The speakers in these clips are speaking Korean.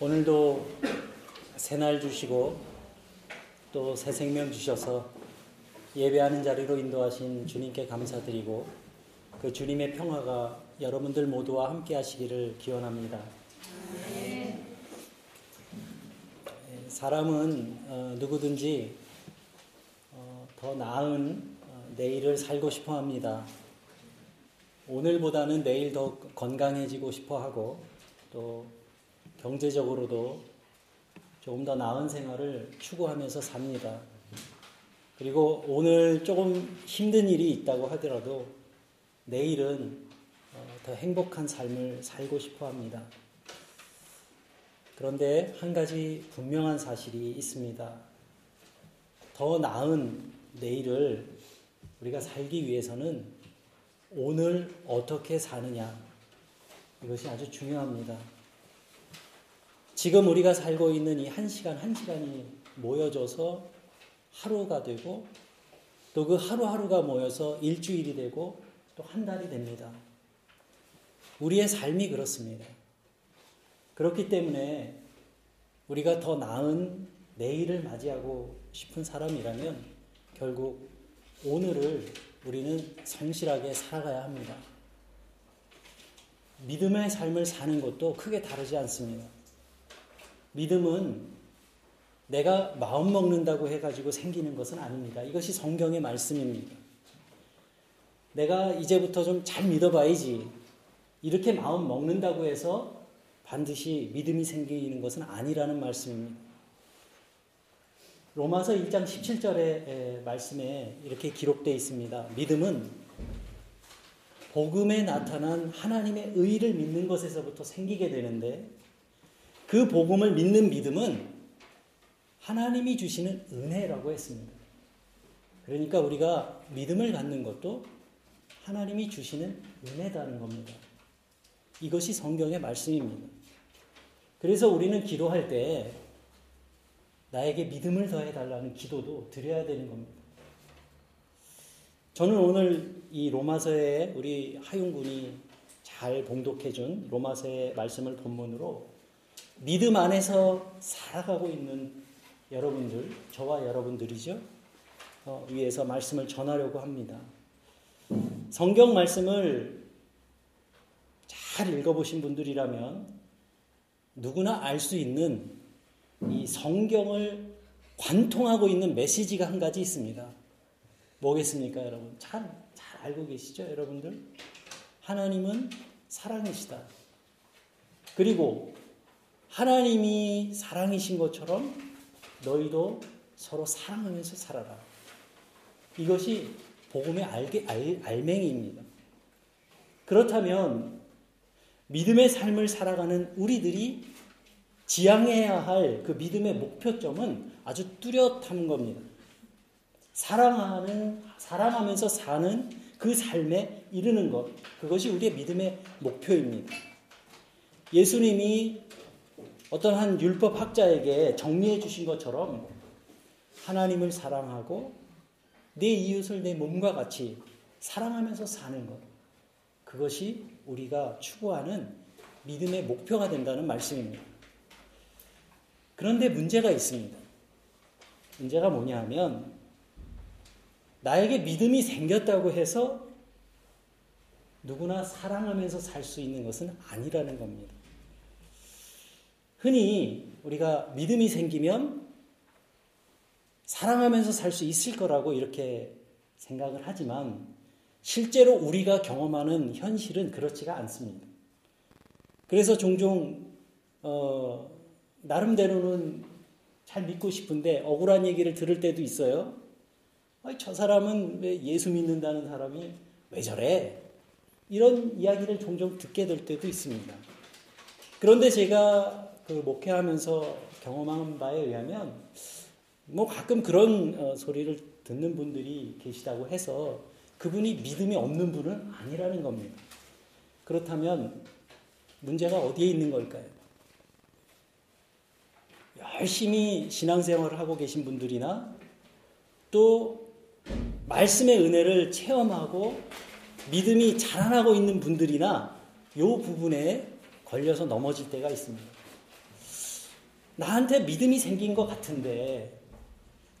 오늘도 새날 주시고 또 새 생명 주셔서 예배하는 자리로 인도하신 주님께 감사드리고 그 주님의 평화가 여러분들 모두와 함께 하시기를 기원합니다. 네. 사람은 어, 누구든지 어, 더 나은 어, 내일을 살고 싶어 합니다. 오늘보다는 내일 더 건강해지고 싶어 하고 또 경제적으로도 조금 더 나은 생활을 추구하면서 삽니다. 그리고 오늘 조금 힘든 일이 있다고 하더라도 내일은 어, 더 행복한 삶을 살고 싶어 합니다. 그런데 한 가지 분명한 사실이 있습니다. 더 나은 내일을 우리가 살기 위해서는 오늘 어떻게 사느냐 이것이 아주 중요합니다. 지금 우리가 살고 있는 이 한 시간 한 시간이 모여져서 하루가 되고 또 그 하루하루가 모여서 일주일이 되고 또 한 달이 됩니다. 우리의 삶이 그렇습니다. 그렇기 때문에 우리가 더 나은 내일을 맞이하고 싶은 사람이라면 결국 오늘을 우리는 성실하게 살아가야 합니다. 믿음의 삶을 사는 것도 크게 다르지 않습니다. 믿음은 내가 마음 먹는다고 해가지고 생기는 것은 아닙니다. 이것이 성경의 말씀입니다. 내가 이제부터 좀 잘 믿어봐야지. 이렇게 마음 먹는다고 해서 반드시 믿음이 생기는 것은 아니라는 말씀입니다. 로마서 1장 17절의 말씀에 이렇게 기록되어 있습니다. 믿음은 복음에 나타난 하나님의 의를 믿는 것에서부터 생기게 되는데 그 복음을 믿는 믿음은 하나님이 주시는 은혜라고 했습니다. 그러니까 우리가 믿음을 갖는 것도 하나님이 주시는 은혜다는 겁니다. 이것이 성경의 말씀입니다. 그래서 우리는 기도할 때 나에게 믿음을 더해달라는 기도도 드려야 되는 겁니다. 저는 오늘 이 로마서에 우리 하윤군이 잘 봉독해준 로마서의 말씀을 본문으로 믿음 안에서 살아가고 있는 여러분들, 저와 여러분들이죠. 어, 위에서 말씀을 전하려고 합니다. 성경 말씀을 잘 읽어보신 분들이라면 누구나 알 수 있는 이 성경을 관통하고 있는 메시지가 한 가지 있습니다. 뭐겠습니까, 여러분? 잘, 잘 알고 계시죠, 여러분들? 하나님은 사랑이시다. 그리고 하나님이 사랑이신 것처럼 너희도 서로 사랑하면서 살아라. 이것이 복음의 알게, 알, 알맹이입니다. 그렇다면 믿음의 삶을 살아가는 우리들이 지향해야 할 그 믿음의 목표점은 아주 뚜렷한 겁니다. 사랑하는, 사랑하면서 사는 그 삶에 이르는 것. 그것이 우리의 믿음의 목표입니다. 예수님이 어떤 한 율법 학자에게 정리해 주신 것처럼 하나님을 사랑하고 내 이웃을 내 몸과 같이 사랑하면서 사는 것. 그것이 우리가 추구하는 믿음의 목표가 된다는 말씀입니다. 그런데 문제가 있습니다. 문제가 뭐냐 하면 나에게 믿음이 생겼다고 해서 누구나 사랑하면서 살 수 있는 것은 아니라는 겁니다. 흔히 우리가 믿음이 생기면 사랑하면서 살 수 있을 거라고 이렇게 생각을 하지만 실제로 우리가 경험하는 현실은 그렇지가 않습니다. 그래서 종종 어, 나름대로는 잘 믿고 싶은데 억울한 얘기를 들을 때도 있어요. 아니, 저 사람은 왜 예수 믿는다는 사람이 왜 저래? 이런 이야기를 종종 듣게 될 때도 있습니다. 그런데 제가 그 목회하면서 경험한 바에 의하면 뭐 가끔 그런 어, 소리를 듣는 분들이 계시다고 해서 그분이 믿음이 없는 분은 아니라는 겁니다. 그렇다면 문제가 어디에 있는 걸까요? 열심히 신앙생활을 하고 계신 분들이나 또 말씀의 은혜를 체험하고 믿음이 자라나고 있는 분들이나 이 부분에 걸려서 넘어질 때가 있습니다. 나한테 믿음이 생긴 것 같은데.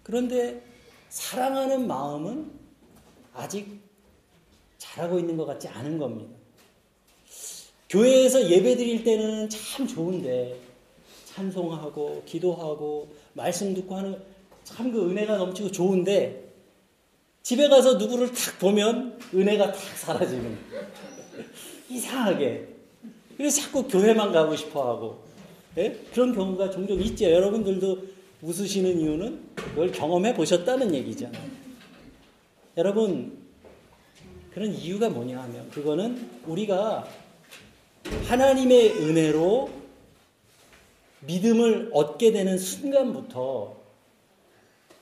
그런데 사랑하는 마음은 아직 잘하고 있는 것 같지 않은 겁니다. 교회에서 예배 드릴 때는 참 좋은데 찬송하고 기도하고 말씀 듣고 하는 참 그 은혜가 넘치고 좋은데 집에 가서 누구를 탁 보면 은혜가 탁 사라지는. 이상하게. 그래서 자꾸 교회만 가고 싶어 하고 예? 그런 경우가 종종 있죠. 여러분들도 웃으시는 이유는 그걸 경험해 보셨다는 얘기잖아요. 여러분 그런 이유가 뭐냐 하면 그거는 우리가 하나님의 은혜로 믿음을 얻게 되는 순간부터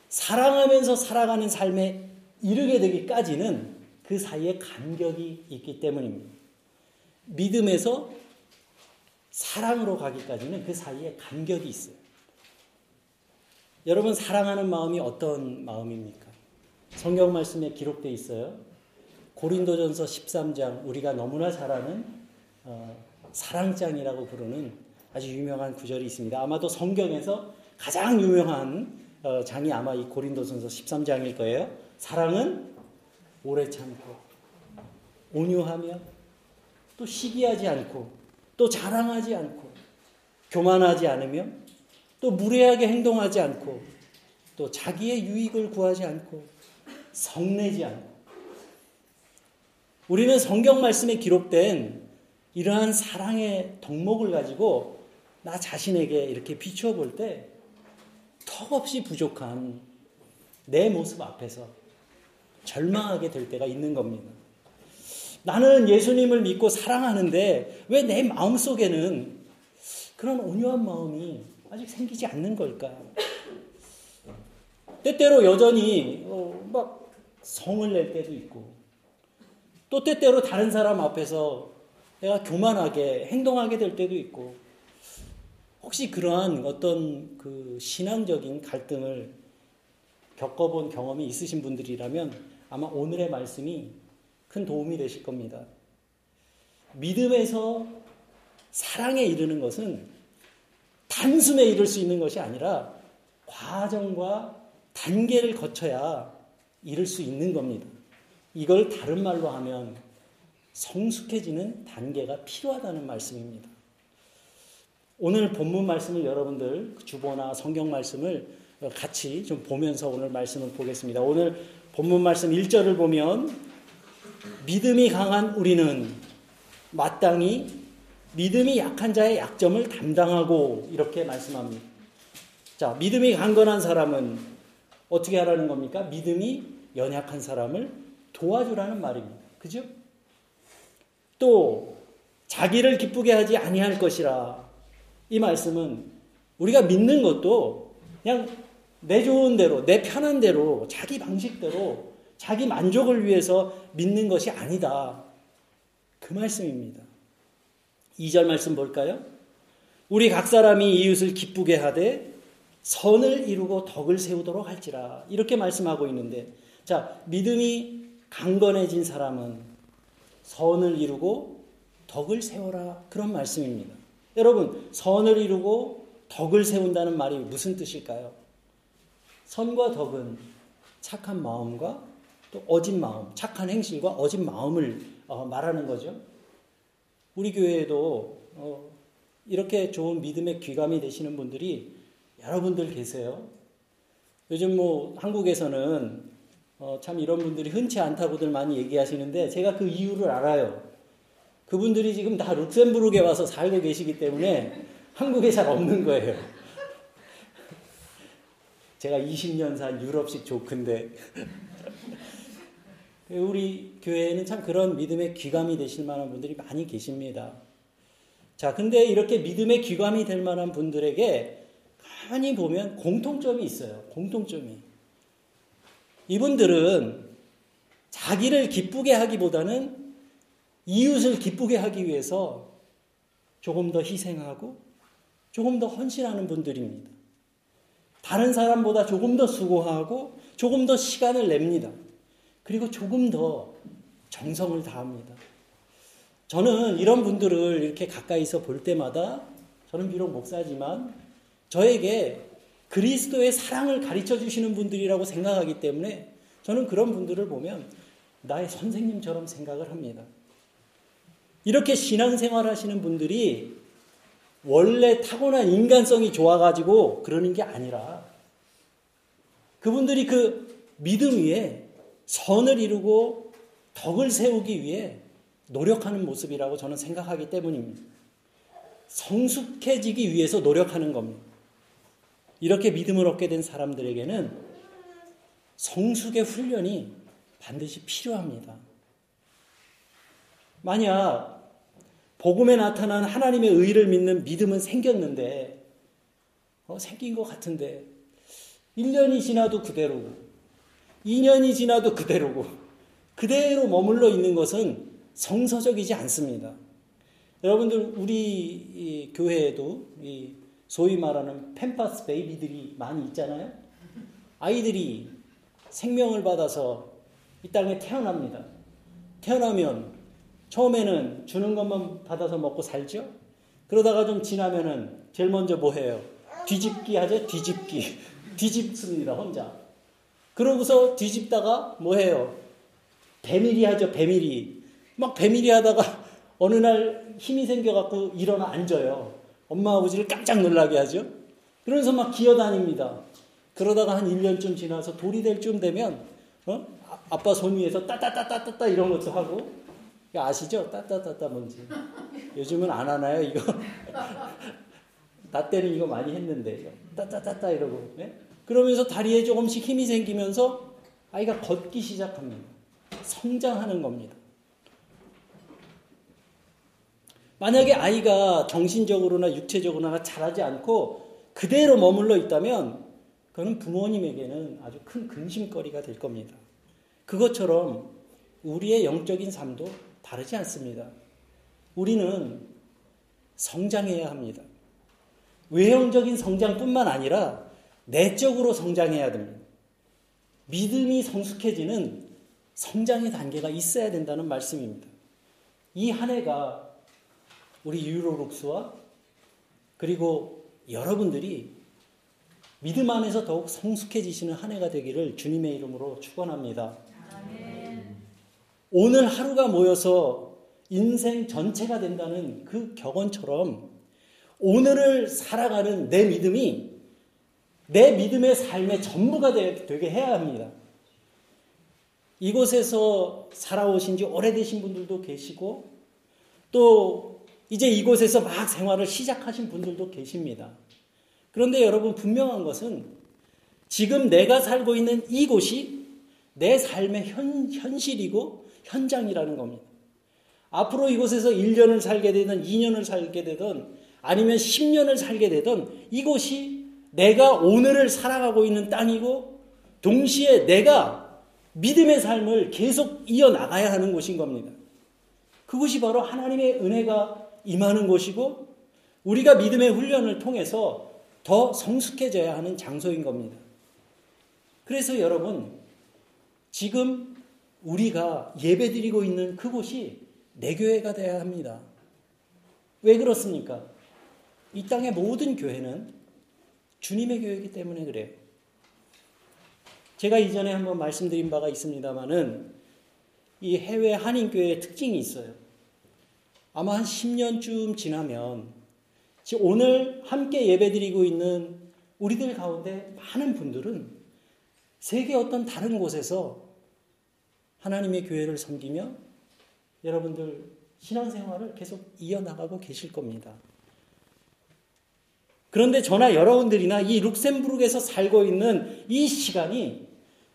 사랑하면서 살아가는 삶에 이르게 되기까지는 그 사이에 간격이 있기 때문입니다. 믿음에서 사랑으로 가기까지는 그 사이에 간격이 있어요. 여러분 사랑하는 마음이 어떤 마음입니까? 성경 말씀에 기록되어 있어요. 고린도전서 13장 우리가 너무나 잘 아는 어, 사랑장이라고 부르는 아주 유명한 구절이 있습니다. 아마도 성경에서 가장 유명한 어, 장이 아마 이 고린도전서 13장일 거예요. 사랑은 오래 참고 온유하며 또 시기하지 않고 또 자랑하지 않고 교만하지 않으며 또 무례하게 행동하지 않고 또 자기의 유익을 구하지 않고 성내지 않고 우리는 성경 말씀에 기록된 이러한 사랑의 덕목을 가지고 나 자신에게 이렇게 비추어 볼 때 턱없이 부족한 내 모습 앞에서 절망하게 될 때가 있는 겁니다. 나는 예수님을 믿고 사랑하는데 왜 내 마음 속에는 그런 온유한 마음이 아직 생기지 않는 걸까? 때때로 여전히 어, 막 성을 낼 때도 있고 또 때때로 다른 사람 앞에서 내가 교만하게 행동하게 될 때도 있고 혹시 그러한 어떤 그 신앙적인 갈등을 겪어본 경험이 있으신 분들이라면 아마 오늘의 말씀이 큰 도움이 되실 겁니다. 믿음에서 사랑에 이르는 것은 단숨에 이룰 수 있는 것이 아니라 과정과 단계를 거쳐야 이룰 수 있는 겁니다. 이걸 다른 말로 하면 성숙해지는 단계가 필요하다는 말씀입니다. 오늘 본문 말씀을 여러분들 주보나 성경 말씀을 같이 좀 보면서 오늘 말씀을 보겠습니다. 오늘 본문 말씀 1절을 보면 믿음이 강한 우리는 마땅히 믿음이 약한 자의 약점을 담당하고 이렇게 말씀합니다. 자, 믿음이 강건한 사람은 어떻게 하라는 겁니까? 믿음이 연약한 사람을 도와주라는 말입니다. 그죠? 또 자기를 기쁘게 하지 아니할 것이라 이 말씀은 우리가 믿는 것도 그냥 내 좋은 대로 내 편한 대로 자기 방식대로 자기 만족을 위해서 믿는 것이 아니다. 그 말씀입니다. 2절 말씀 볼까요? 우리 각 사람이 이웃을 기쁘게 하되 선을 이루고 덕을 세우도록 할지라. 이렇게 말씀하고 있는데, 자, 믿음이 강건해진 사람은 선을 이루고 덕을 세워라. 그런 말씀입니다. 여러분, 선을 이루고 덕을 세운다는 말이 무슨 뜻일까요? 선과 덕은 착한 마음과 또 어진 마음, 착한 행실과 어진 마음을 어, 말하는 거죠. 우리 교회에도 어, 이렇게 좋은 믿음의 귀감이 되시는 분들이 여러분들 계세요. 요즘 뭐 한국에서는 어, 참 이런 분들이 흔치 않다고들 많이 얘기하시는데 제가 그 이유를 알아요. 그분들이 지금 다 룩셈부르크에 와서 살고 계시기 때문에 한국에 잘 없는 거예요. 제가 20년 산 유럽식 조크인데 우리 교회에는 참 그런 믿음의 귀감이 되실 만한 분들이 많이 계십니다. 자, 근데 이렇게 믿음의 귀감이 될 만한 분들에게 가만히 보면 공통점이 있어요. 공통점이. 이분들은 자기를 기쁘게 하기보다는 이웃을 기쁘게 하기 위해서 조금 더 희생하고 조금 더 헌신하는 분들입니다. 다른 사람보다 조금 더 수고하고 조금 더 시간을 냅니다. 그리고 조금 더 정성을 다합니다. 저는 이런 분들을 이렇게 가까이서 볼 때마다 저는 비록 목사지만 저에게 그리스도의 사랑을 가르쳐 주시는 분들이라고 생각하기 때문에 저는 그런 분들을 보면 나의 선생님처럼 생각을 합니다. 이렇게 신앙생활 하시는 분들이 원래 타고난 인간성이 좋아가지고 그러는 게 아니라 그분들이 그 믿음 위에 선을 이루고 덕을 세우기 위해 노력하는 모습이라고 저는 생각하기 때문입니다. 성숙해지기 위해서 노력하는 겁니다. 이렇게 믿음을 얻게 된 사람들에게는 성숙의 훈련이 반드시 필요합니다. 만약 복음에 나타난 하나님의 의를 믿는 믿음은 생겼는데 어, 생긴 것 같은데 1년이 지나도 그대로고 2년이 지나도 그대로고 그대로 머물러 있는 것은 성서적이지 않습니다. 여러분들 우리 교회에도 소위 말하는 펜파스 베이비들이 많이 있잖아요. 아이들이 생명을 받아서 이 땅에 태어납니다. 태어나면 처음에는 주는 것만 받아서 먹고 살죠. 그러다가 좀 지나면은 제일 먼저 뭐 해요? 뒤집기 하죠? 뒤집기. 뒤집습니다, 혼자. 그러고서 뒤집다가 뭐 해요? 배밀이 하죠, 배밀이. 막 배밀이 하다가 어느 날 힘이 생겨갖고 일어나 앉아요. 엄마 아버지를 깜짝 놀라게 하죠. 그러면서 막 기어다닙니다. 그러다가 한 1년쯤 지나서 돌이 될 쯤 되면, 어? 아, 아빠 손 위에서 따따따따따따 이런 것도 하고, 아시죠? 따따따따 뭔지. 요즘은 안 하나요, 이거? 나 때는 이거 많이 했는데, 따따따따 이러고. 네? 그러면서 다리에 조금씩 힘이 생기면서 아이가 걷기 시작합니다. 성장하는 겁니다. 만약에 아이가 정신적으로나 육체적으로나 잘하지 않고 그대로 머물러 있다면 그는 부모님에게는 아주 큰 근심거리가 될 겁니다. 그것처럼 우리의 영적인 삶도 다르지 않습니다. 우리는 성장해야 합니다. 외형적인 성장뿐만 아니라 내적으로 성장해야 됩니다. 믿음이 성숙해지는 성장의 단계가 있어야 된다는 말씀입니다. 이 한 해가 우리 유로룩스와 그리고 여러분들이 믿음 안에서 더욱 성숙해지시는 한 해가 되기를 주님의 이름으로 축원합니다. 오늘 하루가 모여서 인생 전체가 된다는 그 격언처럼 오늘을 살아가는 내 믿음이 내 믿음의 삶의 전부가 되게 해야 합니다. 이곳에서 살아오신 지 오래되신 분들도 계시고 또 이제 이곳에서 막 생활을 시작하신 분들도 계십니다. 그런데 여러분 분명한 것은 지금 내가 살고 있는 이곳이 내 삶의 현, 현실이고 현장이라는 겁니다. 앞으로 이곳에서 1년을 살게 되든 2년을 살게 되든 아니면 10년을 살게 되든 이곳이 내가 오늘을 살아가고 있는 땅이고 동시에 내가 믿음의 삶을 계속 이어나가야 하는 곳인 겁니다. 그것이 바로 하나님의 은혜가 임하는 곳이고 우리가 믿음의 훈련을 통해서 더 성숙해져야 하는 장소인 겁니다. 그래서 여러분, 지금 우리가 예배 드리고 있는 그곳이 내 교회가 되어야 합니다. 왜 그렇습니까? 이 땅의 모든 교회는 주님의 교회이기 때문에 그래요. 제가 이전에 한번 말씀드린 바가 있습니다만은 이 해외 한인교회의 특징이 있어요. 아마 한 10년쯤 지나면 오늘 함께 예배드리고 있는 우리들 가운데 많은 분들은 세계 어떤 다른 곳에서 하나님의 교회를 섬기며 여러분들 신앙생활을 계속 이어나가고 계실 겁니다. 그런데 저나 여러분들이나 이 룩셈부르크에서 살고 있는 이 시간이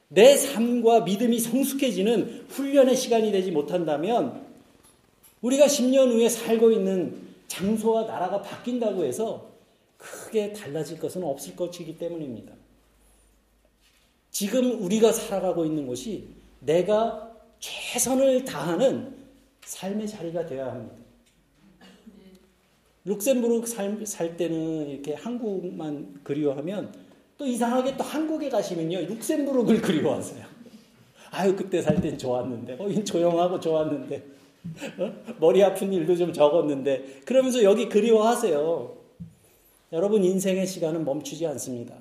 내 삶과 믿음이 성숙해지는 훈련의 시간이 되지 못한다면 우리가 10년 후에 살고 있는 장소와 나라가 바뀐다고 해서 크게 달라질 것은 없을 것이기 때문입니다. 지금 우리가 살아가고 있는 곳이 내가 최선을 다하는 삶의 자리가 되어야 합니다. 룩셈부르크 살, 살 때는 이렇게 한국만 그리워하면 또 이상하게 또 한국에 가시면요 룩셈부르크를 그리워하세요. 아유 그때 살 땐 좋았는데, 어, 조용하고 좋았는데, 어? 머리 아픈 일도 좀 적었는데, 그러면서 여기 그리워하세요. 여러분 인생의 시간은 멈추지 않습니다.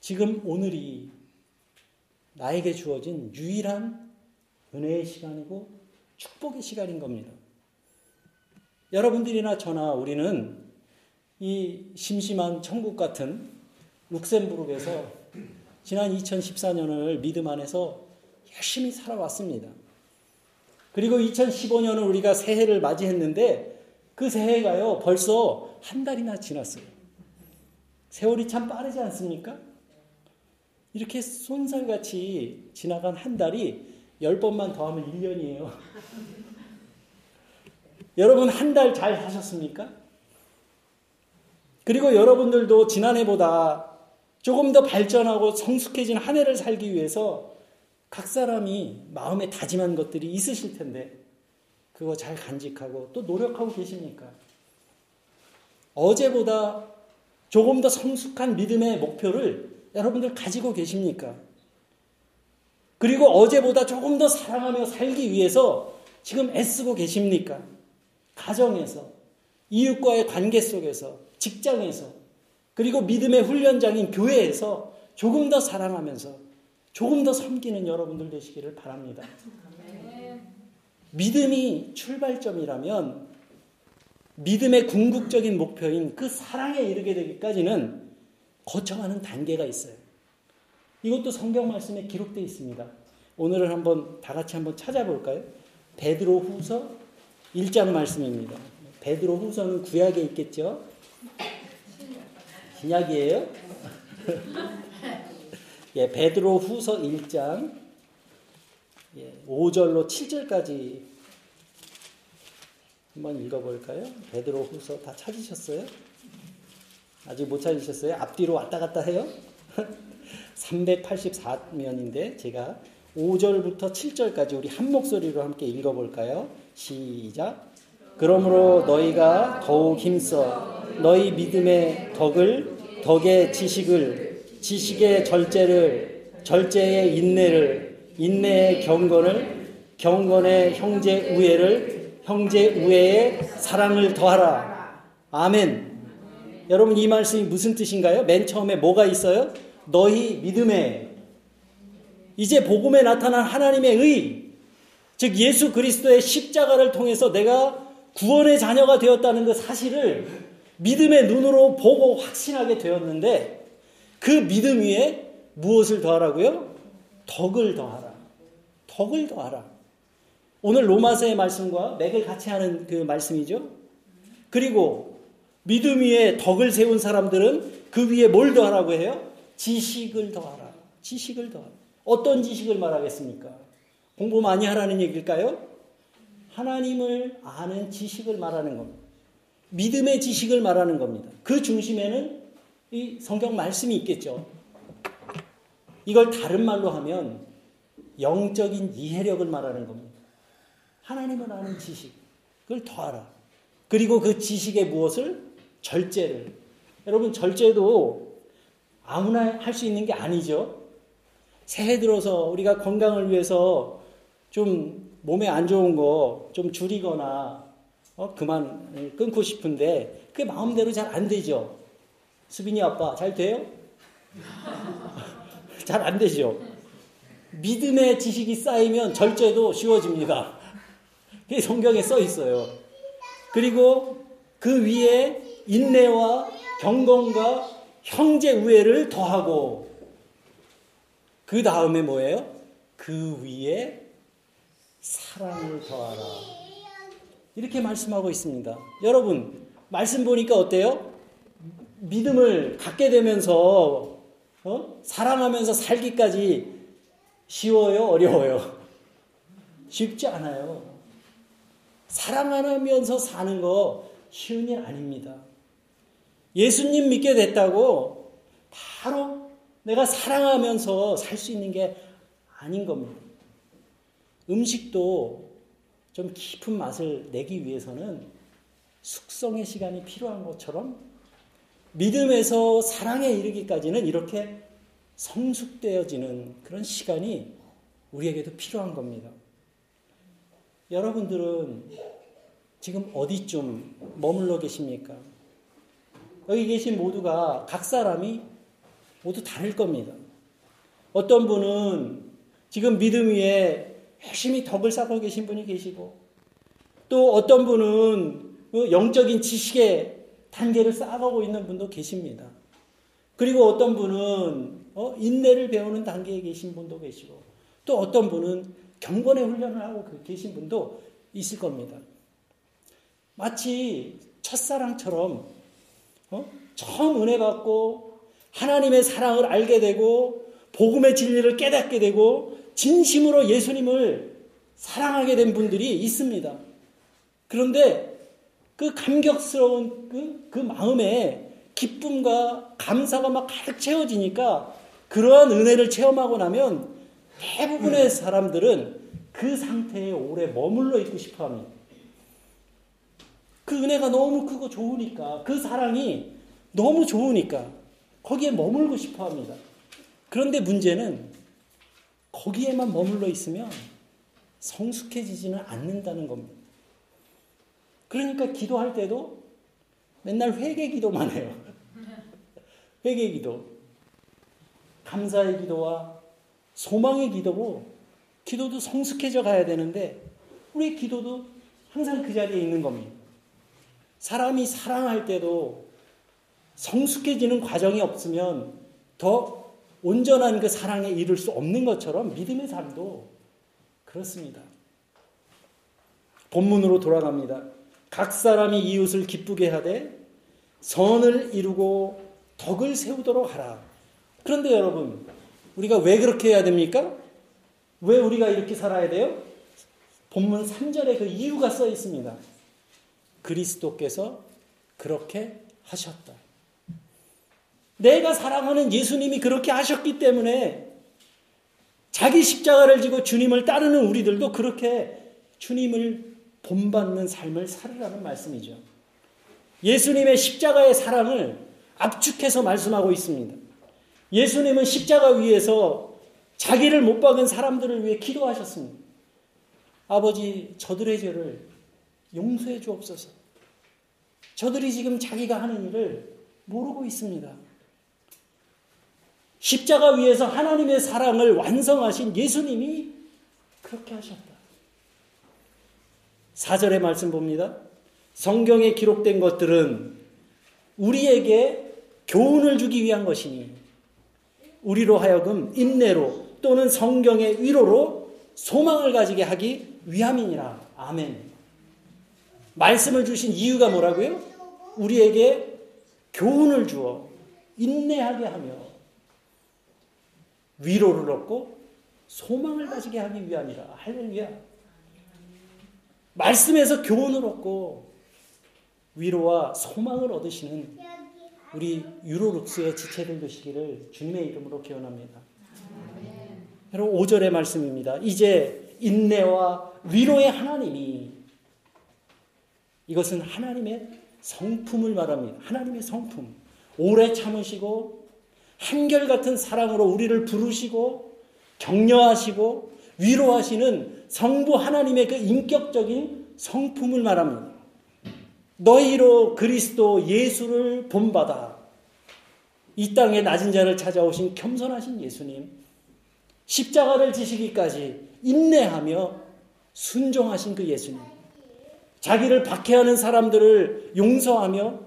지금 오늘이 나에게 주어진 유일한 은혜의 시간이고 축복의 시간인 겁니다. 여러분들이나 저나 우리는 이 심심한 천국 같은 룩셈부르크에서 지난 2014년을 믿음 안에서 열심히 살아왔습니다. 그리고 2015년을 우리가 새해를 맞이했는데 그 새해가요 벌써 한 달이나 지났어요. 세월이 참 빠르지 않습니까? 이렇게 손살같이 지나간 한 달이 열 번만 더 하면 1년이에요. 여러분 한 달잘 사셨습니까? 그리고 여러분들도 지난해보다 조금 더 발전하고 성숙해진 한 해를 살기 위해서 각 사람이 마음에 다짐한 것들이 있으실 텐데 그거 잘 간직하고 또 노력하고 계십니까? 어제보다 조금 더 성숙한 믿음의 목표를 여러분들 가지고 계십니까? 그리고 어제보다 조금 더 사랑하며 살기 위해서 지금 애쓰고 계십니까? 가정에서, 이웃과의 관계 속에서, 직장에서, 그리고 믿음의 훈련장인 교회에서 조금 더 사랑하면서 조금 더 섬기는 여러분들 되시기를 바랍니다. 믿음이 출발점이라면 믿음의 궁극적인 목표인 그 사랑에 이르게 되기까지는 거쳐가는 단계가 있어요. 이것도 성경 말씀에 기록되어 있습니다. 오늘은 한번 다 같이 한번 찾아볼까요? 베드로 후서 1장 말씀입니다. 베드로 후서는 구약에 있겠죠? 신약이에요? 예, 베드로 후서 1장 예, 5절로 7절까지 한번 읽어볼까요? 베드로 후서 다 찾으셨어요? 아직 못 찾으셨어요? 앞뒤로 왔다 갔다 해요? 384면인데 제가 5절부터 7절까지 우리 한 목소리로 함께 읽어볼까요? 시작. 그러므로 너희가 더욱 힘써 너희 믿음의 덕을 덕의 지식을 지식의 절제를 절제의 인내를 인내의 경건을 경건의 형제 우애를 형제 우애의 사랑을 더하라. 아멘. 여러분 이 말씀이 무슨 뜻인가요? 맨 처음에 뭐가 있어요? 너희 믿음에 이제 복음에 나타난 하나님의 의, 즉 예수 그리스도의 십자가를 통해서 내가 구원의 자녀가 되었다는 그 사실을 믿음의 눈으로 보고 확신하게 되었는데 그 믿음 위에 무엇을 더하라고요? 덕을 더하라. 덕을 더하라. 오늘 로마서의 말씀과 맥을 같이 하는 그 말씀이죠. 그리고 믿음 위에 덕을 세운 사람들은 그 위에 뭘 더하라고 해요? 지식을 더하라. 지식을 더하라. 어떤 지식을 말하겠습니까? 공부 많이 하라는 얘기일까요? 하나님을 아는 지식을 말하는 겁니다. 믿음의 지식을 말하는 겁니다. 그 중심에는 이 성경 말씀이 있겠죠. 이걸 다른 말로 하면 영적인 이해력을 말하는 겁니다. 하나님을 아는 지식, 그걸 더하라. 그리고 그 지식의 무엇을? 절제를. 여러분, 절제도 아무나 할 수 있는 게 아니죠. 새해 들어서 우리가 건강을 위해서 좀 몸에 안 좋은 거 좀 줄이거나 어, 그만 끊고 싶은데 그게 마음대로 잘 안 되죠. 수빈이 아빠 잘 돼요? 잘 안 되죠. 믿음의 지식이 쌓이면 절제도 쉬워집니다. 그게 성경에 써 있어요. 그리고 그 위에 인내와 경건과 형제 우애를 더하고 그 다음에 뭐예요? 그 위에 사랑을 더하라. 이렇게 말씀하고 있습니다. 여러분, 말씀 보니까 어때요? 믿음을 갖게 되면서 어? 사랑하면서 살기까지 쉬워요? 어려워요? 쉽지 않아요. 사랑하면서 사는 거 쉬운 일 아닙니다. 예수님 믿게 됐다고 바로 내가 사랑하면서 살 수 있는 게 아닌 겁니다. 음식도 좀 깊은 맛을 내기 위해서는 숙성의 시간이 필요한 것처럼 믿음에서 사랑에 이르기까지는 이렇게 성숙되어지는 그런 시간이 우리에게도 필요한 겁니다. 여러분들은 지금 어디쯤 머물러 계십니까? 여기 계신 모두가 각 사람이 모두 다를 겁니다. 어떤 분은 지금 믿음 위에 열심히 덕을 쌓고 계신 분이 계시고 또 어떤 분은 그 영적인 지식의 단계를 쌓아가고 있는 분도 계십니다. 그리고 어떤 분은 어, 인내를 배우는 단계에 계신 분도 계시고 또 어떤 분은 경건의 훈련을 하고 그 계신 분도 있을 겁니다. 마치 첫사랑처럼 어? 처음 은혜 받고 하나님의 사랑을 알게 되고 복음의 진리를 깨닫게 되고 진심으로 예수님을 사랑하게 된 분들이 있습니다. 그런데 그 감격스러운 그, 그 마음에 기쁨과 감사가 막 가득 채워지니까 그러한 은혜를 체험하고 나면 대부분의 사람들은 그 상태에 오래 머물러 있고 싶어 합니다. 그 은혜가 너무 크고 좋으니까, 그 사랑이 너무 좋으니까, 거기에 머물고 싶어 합니다. 그런데 문제는 거기에만 머물러 있으면 성숙해지지는 않는다는 겁니다. 그러니까 기도할 때도 맨날 회개 기도만 해요. 회개 기도. 감사의 기도와 소망의 기도고 기도도 성숙해져 가야 되는데 우리 기도도 항상 그 자리에 있는 겁니다. 사람이 사랑할 때도 성숙해지는 과정이 없으면 더 온전한 그 사랑에 이를 수 없는 것처럼 믿음의 삶도 그렇습니다. 본문으로 돌아갑니다. 각 사람이 이웃을 기쁘게 하되 선을 이루고 덕을 세우도록 하라. 그런데 여러분, 우리가 왜 그렇게 해야 됩니까? 왜 우리가 이렇게 살아야 돼요? 본문 3절에 그 이유가 써 있습니다. 그리스도께서 그렇게 하셨다. 내가 사랑하는 예수님이 그렇게 하셨기 때문에 자기 십자가를 지고 주님을 따르는 우리들도 그렇게 주님을 본받는 삶을 살으라는 말씀이죠. 예수님의 십자가의 사랑을 압축해서 말씀하고 있습니다. 예수님은 십자가 위에서 자기를 못 박은 사람들을 위해 기도하셨습니다. 아버지, 저들의 죄를 용서해 주옵소서. 저들이 지금 자기가 하는 일을 모르고 있습니다. 십자가 위에서 하나님의 사랑을 완성하신 예수님이 그렇게 하셨다. 사절의 말씀 봅니다. 성경에 기록된 것들은 우리에게 교훈을 주기 위한 것이니 우리로 하여금 인내로 또는 성경의 위로로 소망을 가지게 하기 위함이니라. 아멘. 말씀을 주신 이유가 뭐라고요? 우리에게 교훈을 주어 인내하게 하며 위로를 얻고 소망을 가지게 하기 위함이라. 할렐루야. 말씀에서 교훈을 얻고 위로와 소망을 얻으시는 우리 유로룩스의 지체들 되시기를 주님의 이름으로 기원합니다. 여러분 5절의 말씀입니다. 이제 인내와 위로의 하나님이 이것은 하나님의 성품을 말합니다. 하나님의 성품. 오래 참으시고 한결같은 사랑으로 우리를 부르시고 격려하시고 위로하시는 성부 하나님의 그 인격적인 성품을 말합니다. 너희로 그리스도 예수를 본받아 이 땅에 낮은 자를 찾아오신 겸손하신 예수님 십자가를 지시기까지 인내하며 순종하신 그 예수님 자기를 박해하는 사람들을 용서하며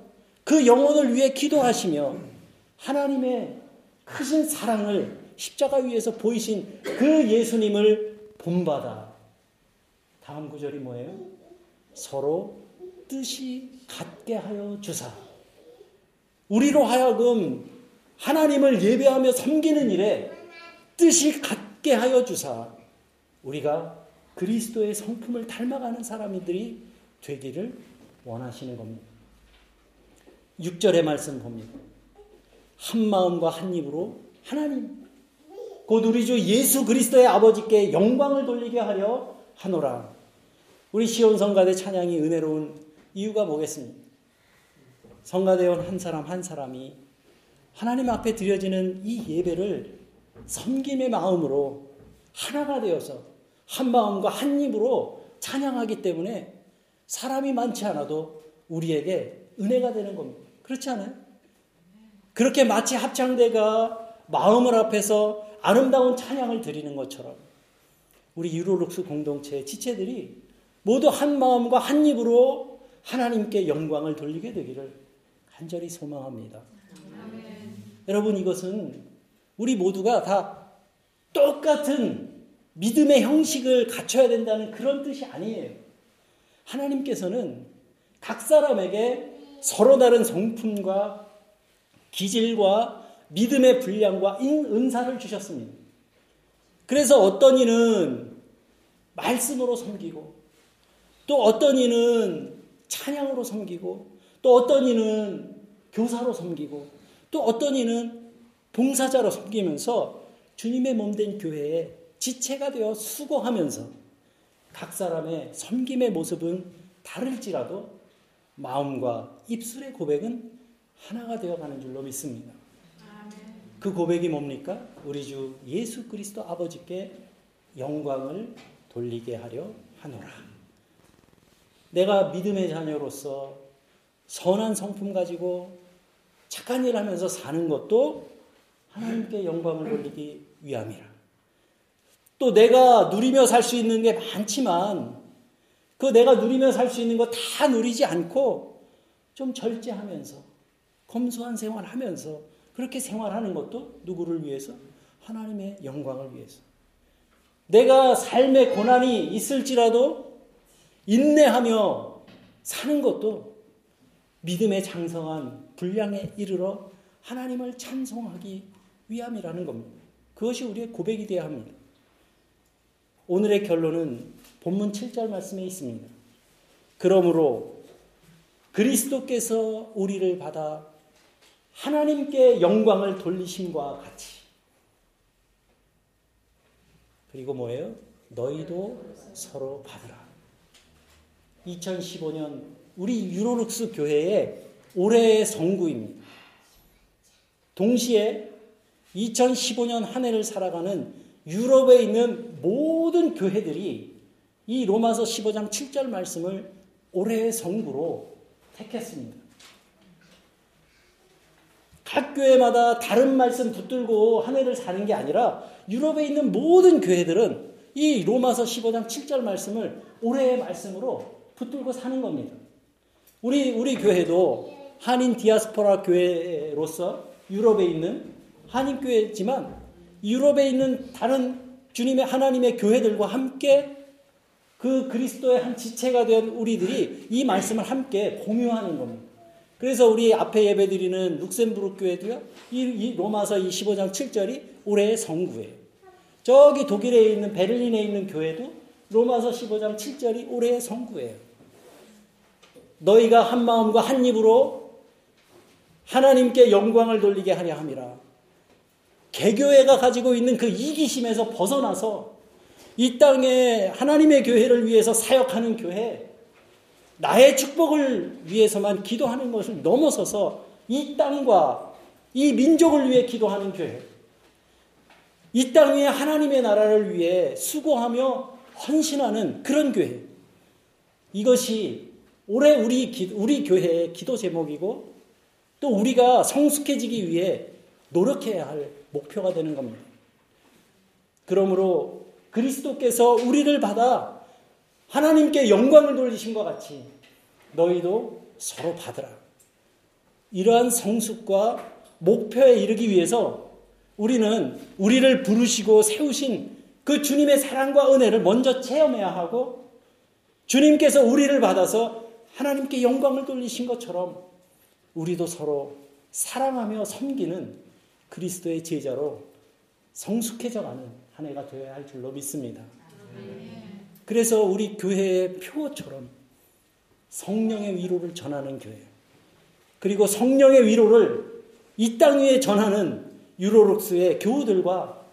그 영혼을 위해 기도하시며 하나님의 크신 사랑을 십자가 위에서 보이신 그 예수님을 본받아 다음 구절이 뭐예요? 서로 뜻이 같게 하여 주사. 우리로 하여금 하나님을 예배하며 섬기는 일에 뜻이 같게 하여 주사. 우리가 그리스도의 성품을 닮아가는 사람들이 되기를 원하시는 겁니다. 6절의 말씀 봅니다. 한 마음과 한 입으로 하나님, 곧 우리 주 예수 그리스도의 아버지께 영광을 돌리게 하려 하노라. 우리 시온 성가대 찬양이 은혜로운 이유가 뭐겠습니까? 성가대원 한 사람 한 사람이 하나님 앞에 드려지는 이 예배를 섬김의 마음으로 하나가 되어서 한 마음과 한 입으로 찬양하기 때문에 사람이 많지 않아도 우리에게 은혜가 되는 겁니다. 그렇지 않아요? 그렇게 마치 합창대가 마음을 앞에서 아름다운 찬양을 드리는 것처럼 우리 유로룩스 공동체의 지체들이 모두 한 마음과 한 입으로 하나님께 영광을 돌리게 되기를 간절히 소망합니다. 아멘. 여러분 이것은 우리 모두가 다 똑같은 믿음의 형식을 갖춰야 된다는 그런 뜻이 아니에요. 하나님께서는 각 사람에게 서로 다른 성품과 기질과 믿음의 분량과 은사를 주셨습니다. 그래서 어떤 이는 말씀으로 섬기고 또 어떤 이는 찬양으로 섬기고 또 어떤 이는 교사로 섬기고 또 어떤 이는 봉사자로 섬기면서 주님의 몸된 교회에 지체가 되어 수고하면서 각 사람의 섬김의 모습은 다를지라도 마음과 입술의 고백은 하나가 되어 가는 줄로 믿습니다. 그 고백이 뭡니까? 우리 주 예수 그리스도 아버지께 영광을 돌리게 하려 하노라. 내가 믿음의 자녀로서 선한 성품 가지고 착한 일 하면서 사는 것도 하나님께 영광을 돌리기 위함이라. 또 내가 누리며 살 수 있는 게 많지만 그 내가 누리며 살 수 있는 거 다 누리지 않고 좀 절제하면서 검소한 생활하면서 그렇게 생활하는 것도 누구를 위해서? 하나님의 영광을 위해서. 내가 삶의 고난이 있을지라도 인내하며 사는 것도 믿음의 장성한 분량에 이르러 하나님을 찬송하기 위함이라는 겁니다. 그것이 우리의 고백이 되어야 합니다. 오늘의 결론은 본문 7절 말씀에 있습니다. 그러므로 그리스도께서 우리를 받아 하나님께 영광을 돌리심과 같이 그리고 뭐예요? 너희도 서로 받으라. 2015년 우리 유로룩스 교회의 올해의 성구입니다. 동시에 2015년 한 해를 살아가는 유럽에 있는 모든 교회들이 이 로마서 15장 7절 말씀을 올해의 성구로 택했습니다. 각 교회마다 다른 말씀 붙들고 한 해를 사는 게 아니라 유럽에 있는 모든 교회들은 이 로마서 15장 7절 말씀을 올해의 말씀으로 붙들고 사는 겁니다. 우리 우리 교회도 한인 디아스포라 교회로서 유럽에 있는 한인 교회지만 유럽에 있는 다른 주님의 하나님의 교회들과 함께 그 그리스도의 한 지체가 된 우리들이 이 말씀을 함께 공유하는 겁니다. 그래서 우리 앞에 예배드리는 룩셈부르크 교회도요, 이, 이 로마서 25장 7절이 올해의 성구예요. 저기 독일에 있는 베를린에 있는 교회도 로마서 15장 7절이 올해의 성구예요. 너희가 한 마음과 한 입으로 하나님께 영광을 돌리게 하려 함이라. 개교회가 가지고 있는 그 이기심에서 벗어나서 이 땅에 하나님의 교회를 위해서 사역하는 교회, 나의 축복을 위해서만 기도하는 것을 넘어서서 이 땅과 이 민족을 위해 기도하는 교회, 이 땅 위에 하나님의 나라를 위해 수고하며 헌신하는 그런 교회. 이것이 올해 우리, 우리 교회의 기도 제목이고 또 우리가 성숙해지기 위해 노력해야 할 목표가 되는 겁니다. 그러므로 그리스도께서 우리를 받아 하나님께 영광을 돌리신 것 같이 너희도 서로 받으라. 이러한 성숙과 목표에 이르기 위해서 우리는 우리를 부르시고 세우신 그 주님의 사랑과 은혜를 먼저 체험해야 하고 주님께서 우리를 받아서 하나님께 영광을 돌리신 것처럼 우리도 서로 사랑하며 섬기는 그리스도의 제자로 성숙해져가는 한 해가 되어야 할 줄로 믿습니다. 그래서 우리 교회의 표처럼 성령의 위로를 전하는 교회, 그리고 성령의 위로를 이 땅 위에 전하는 유로록스의 교우들과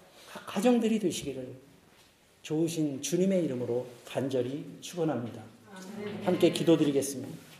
가정들이 되시기를 좋으신 주님의 이름으로 간절히 축원합니다. 함께 기도드리겠습니다.